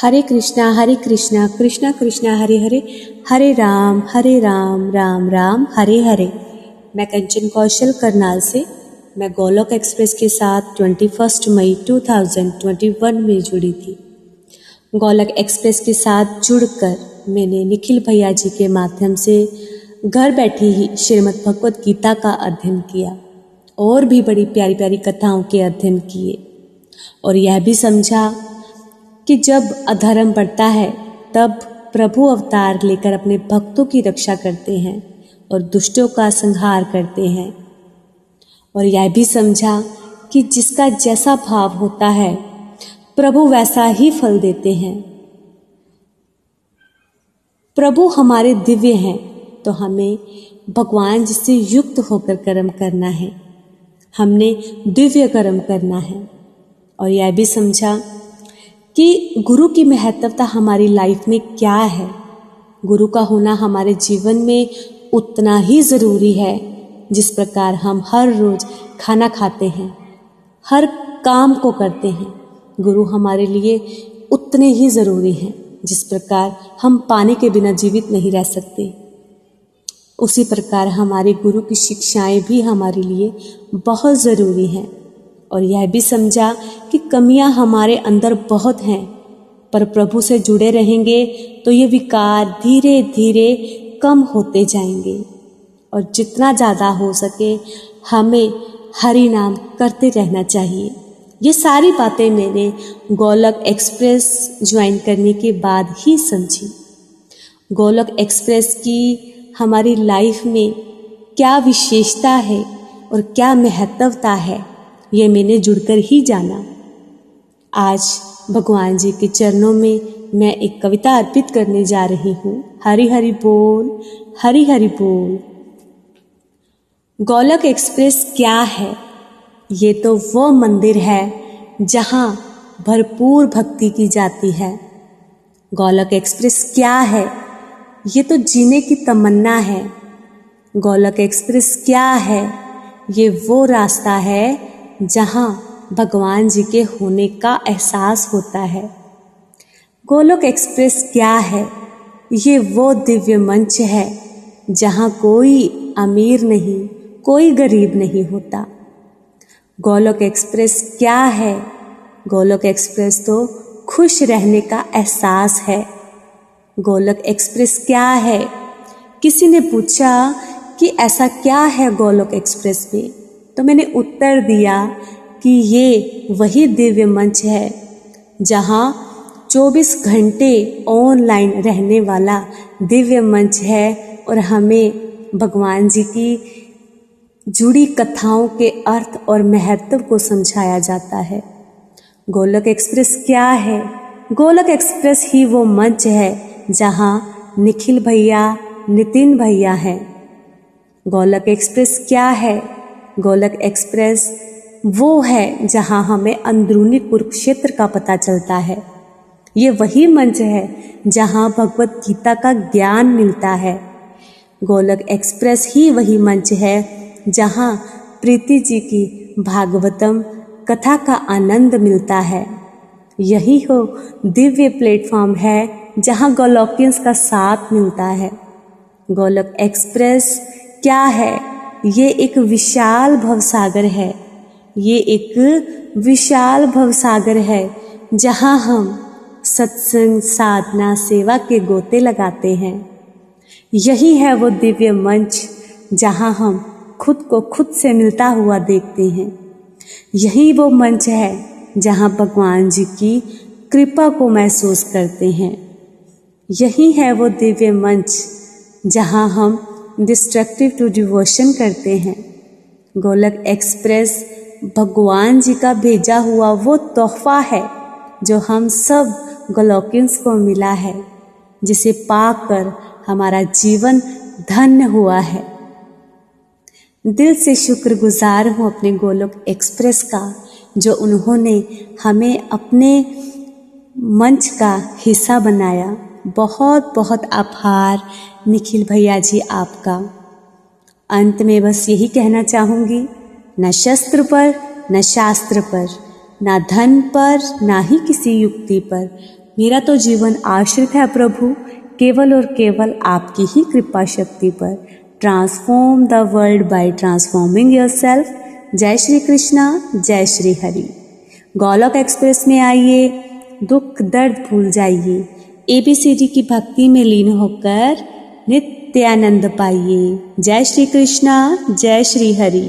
हरे कृष्णा हरे कृष्णा कृष्णा कृष्णा, हरे हरे हरे राम हरे राम राम राम, हरे हरे। मैं कंचन कौशल करनाल से, मैं गोलोक एक्सप्रेस के साथ 21 मई 2021 में जुड़ी थी। गोलक एक्सप्रेस के साथ जुड़कर मैंने निखिल भैया जी के माध्यम से घर बैठी ही श्रीमद् भगवत गीता का अध्ययन किया और भी बड़ी प्यारी प्यारी कथाओं के अध्ययन किए। और यह भी समझा कि जब अधर्म बढ़ता है, तब प्रभु अवतार लेकर अपने भक्तों की रक्षा करते हैं और दुष्टों का संहार करते हैं। और यह भी समझा कि जिसका जैसा भाव होता है, प्रभु वैसा ही फल देते हैं। प्रभु हमारे दिव्य हैं तो हमें भगवान जिससे युक्त होकर कर्म करना है। हमने दिव्य कर्म करना है। और यह भी समझा कि गुरु की महत्वता हमारी लाइफ में क्या है? गुरु का होना हमारे जीवन में उतना ही ज़रूरी है, जिस प्रकार हम हर रोज़ खाना खाते हैं, हर काम को करते हैं। गुरु हमारे लिए उतने ही ज़रूरी हैं, जिस प्रकार हम पानी के बिना जीवित नहीं रह सकते। उसी प्रकार हमारे गुरु की शिक्षाएँ भी हमारे लिए बहुत ज़रूरी हैं। और यह भी समझा कि कमियाँ हमारे अंदर बहुत हैं, पर प्रभु से जुड़े रहेंगे तो ये विकार धीरे धीरे कम होते जाएँगे। और जितना ज़्यादा हो सके, हमें हरि नाम करते रहना चाहिए। ये सारी बातें मैंने गोलक एक्सप्रेस ज्वाइन करने के बाद ही समझी। गोलक एक्सप्रेस की हमारी लाइफ में क्या विशेषता है और क्या महत्वता है ये मैंने जुड़कर ही जाना। आज भगवान जी के चरणों में मैं एक कविता अर्पित करने जा रही हूँ। हरि हरि बोल हरि हरि बोल। गोलक एक्सप्रेस क्या है? ये तो वो मंदिर है जहाँ भरपूर भक्ति की जाती है। गोलक एक्सप्रेस क्या है? ये तो जीने की तमन्ना है। गोलक एक्सप्रेस क्या है? ये वो रास्ता है जहाँ भगवान जी के होने का एहसास होता है। गोलोक एक्सप्रेस क्या है? ये वो दिव्य मंच है जहाँ कोई अमीर नहीं, कोई गरीब नहीं होता। गोलोक एक्सप्रेस क्या है? गोलोक एक्सप्रेस तो खुश रहने का एहसास है। गोलोक एक्सप्रेस क्या है? किसी ने पूछा कि ऐसा क्या है गोलोक एक्सप्रेस में? तो मैंने उत्तर दिया कि ये वही दिव्य मंच है, जहाँ 24 घंटे ऑनलाइन रहने वाला दिव्य मंच है और हमें भगवान जी की जुड़ी कथाओं के अर्थ और महत्व को समझाया जाता है। गोलक एक्सप्रेस क्या है? गोलक एक्सप्रेस ही वो मंच है, जहाँ निखिल भैया, नितिन भैया हैं। गोलक एक्सप्रेस क्या है? गोलक एक्सप्रेस, वो है जहाँ हमें अंदरूनी कुरुक्षेत्र का पता चलता है। ये वही मंच है जहाँ भगवत गीता का ज्ञान मिलता है। गोलक एक्सप्रेस ही वही मंच है जहाँ प्रीति जी की भागवतम कथा का आनंद मिलता है। यही हो, दिव्य प्लेटफॉर्म है जहाँ गोलोकियंस का साथ मिलता है। गोलक एक्सप्रेस क्या है? ये एक विशाल भवसागर है। ये एक विशाल भवसागर है, जहाँ हम सत्संग, साधना, सेवा के गोते लगाते हैं। यही है वो दिव्य मंच, जहाँ हम खुद को खुद से मिलता हुआ देखते हैं। यही वो मंच है, जहाँ भगवान जी की कृपा को महसूस करते हैं। यही है वो दिव्य मंच, जहाँ हम डिस्ट्रक्टिव टू डिवोशन करते हैं। गोलक एक्सप्रेस भगवान जी का भेजा हुआ वो तोहफा है, जो हम सब गोलोकियंस को मिला है, जिसे पाकर हमारा जीवन धन्य हुआ है। दिल से शुक्रगुजार हूँ अपने गोलोक एक्सप्रेस का, जो उन्होंने हमें अपने मंच का हिस्सा बनाया। बहुत बहुत आभार, निखिल भैया जी आपका। अंत में बस यही कहना चाहूँगी, न शस्त्र पर, न शास्त्र पर, ना धन पर, ना ही किसी युक्ति पर। मेरा तो जीवन आश्रित है प्रभु, केवल और केवल आपकी ही कृपा शक्ति पर। Transform the world by transforming yourself जय श्री कृष्णा, जय श्री हरि। गोलोक एक्सप्रेस में आइए, दुख दर्द भूल जाइए। एबीसीडी की भक्ति में लीन होकर नित्य आनंद पाइए। जय श्री कृष्णा, जय श्री हरि।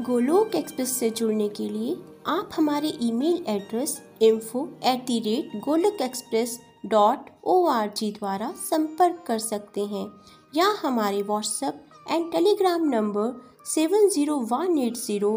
गोलोक एक्सप्रेस से जुड़ने के लिए आप हमारे email address info at the rate Golok express dot O R G द्वारा संपर्क कर सकते हैं या हमारे WhatsApp and Telegram number seven zero one eight zero